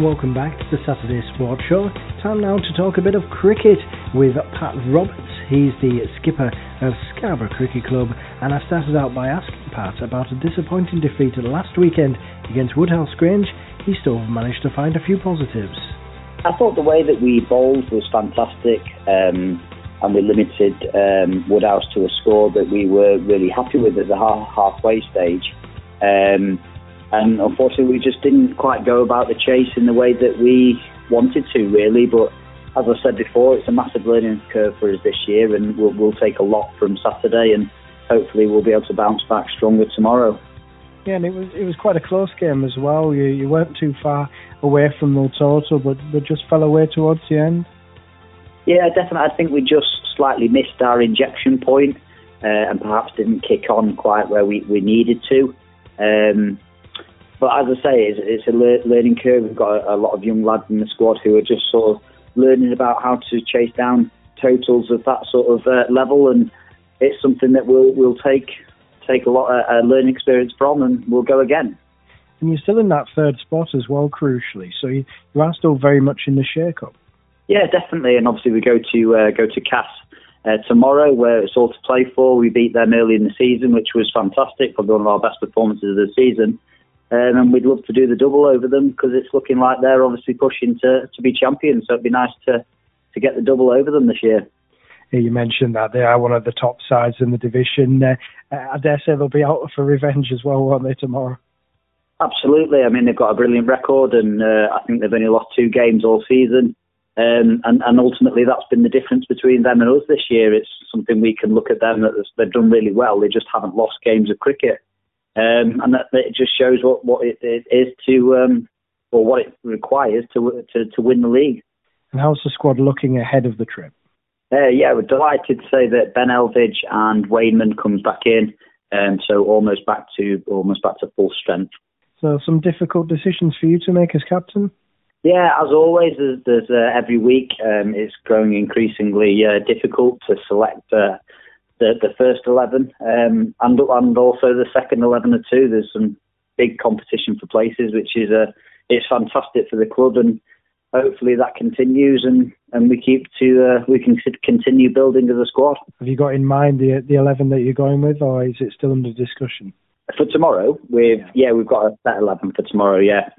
Welcome back to the Saturday Sports Show. Time now to talk a bit of cricket with Pat Roberts. He's the skipper of Scarborough Cricket Club, and I started out by asking Pat about a disappointing defeat last weekend against Woodhouse Grange. He still managed to find a few positives. I thought the way that we bowled was fantastic, um, and we limited um, Woodhouse to a score that we were really happy with at the half- halfway stage. Um, and unfortunately, we just didn't quite go about the chase in the way that we wanted to, really. But as I said before, it's a massive learning curve for us this year, and we'll, we'll take a lot from Saturday, and hopefully, we'll be able to bounce back stronger tomorrow. Yeah, and it was it was quite a close game as well. You you weren't too far away from the total, but but just fell away towards the end. Yeah, definitely. I think we just slightly missed our injection point, uh, and perhaps didn't kick on quite where we, we needed to. Um, but as I say, it's, it's a le- learning curve. We've got a, a, lot of young lads in the squad who are just sort of learning about how to chase down totals of that sort of uh, level, and it's something that we'll we'll take take a lot of uh, learning experience from, and we'll go again. And you're still in that third spot as well, crucially. So you, you are still very much in the shake-up. Yeah, definitely. And obviously, we go to uh, go to Cass uh, tomorrow, where it's all to play for. We beat them early in the season, which was fantastic, probably one of our best performances of the season. Um, and we'd love to do the double over them because it's looking like they're obviously pushing to, to be champions. So it'd be nice to, to get the double over them this year. Yeah, you mentioned that they are one of the top sides in the division. Uh, I dare say they'll be out for revenge as well, won't they, tomorrow? Absolutely. I mean, they've got a brilliant record, and uh, I think they've only lost two games all season. Um, and, and, ultimately, that's been the difference between them and us this year. It's something we can look at them that they've done really well. They just haven't lost games of cricket. Um, and that, that, it just shows what, what it, it is to, um, or what it requires to, to, to win the league. And how's the squad looking ahead of the trip? Uh, yeah, we're delighted to say that Ben Elvidge and Wayman comes back in, um, so almost back to almost back to full strength. So some difficult decisions for you to make as captain. Yeah, as always, there's, there's uh, every week um, it's growing increasingly uh, difficult to select uh, the the first eleven um, and and also the second eleven or two. There's some big competition for places, which is a uh, it's fantastic for the club, and hopefully that continues and, and we keep to uh, we can continue building as a squad. Have you got in mind the the eleven that you're going with, or is it still under discussion? For tomorrow, we've yeah, yeah we've got a set eleven for tomorrow. Yeah.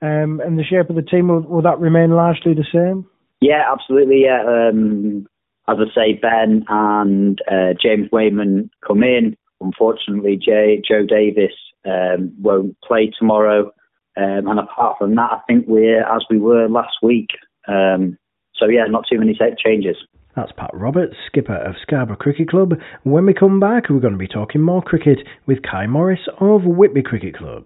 Um, and the shape of the team will, will that remain largely the same? Yeah, absolutely. Yeah, um, as I say, Ben and uh, James Wayman come in. Unfortunately, Jay, Joe Davis um, won't play tomorrow. Um, and apart from that, I think we're as we were last week. Um, so, yeah, not too many changes. That's Pat Roberts, skipper of Scarborough Cricket Club. When we come back, we're going to be talking more cricket with Kai Morris of Whitby Cricket Club.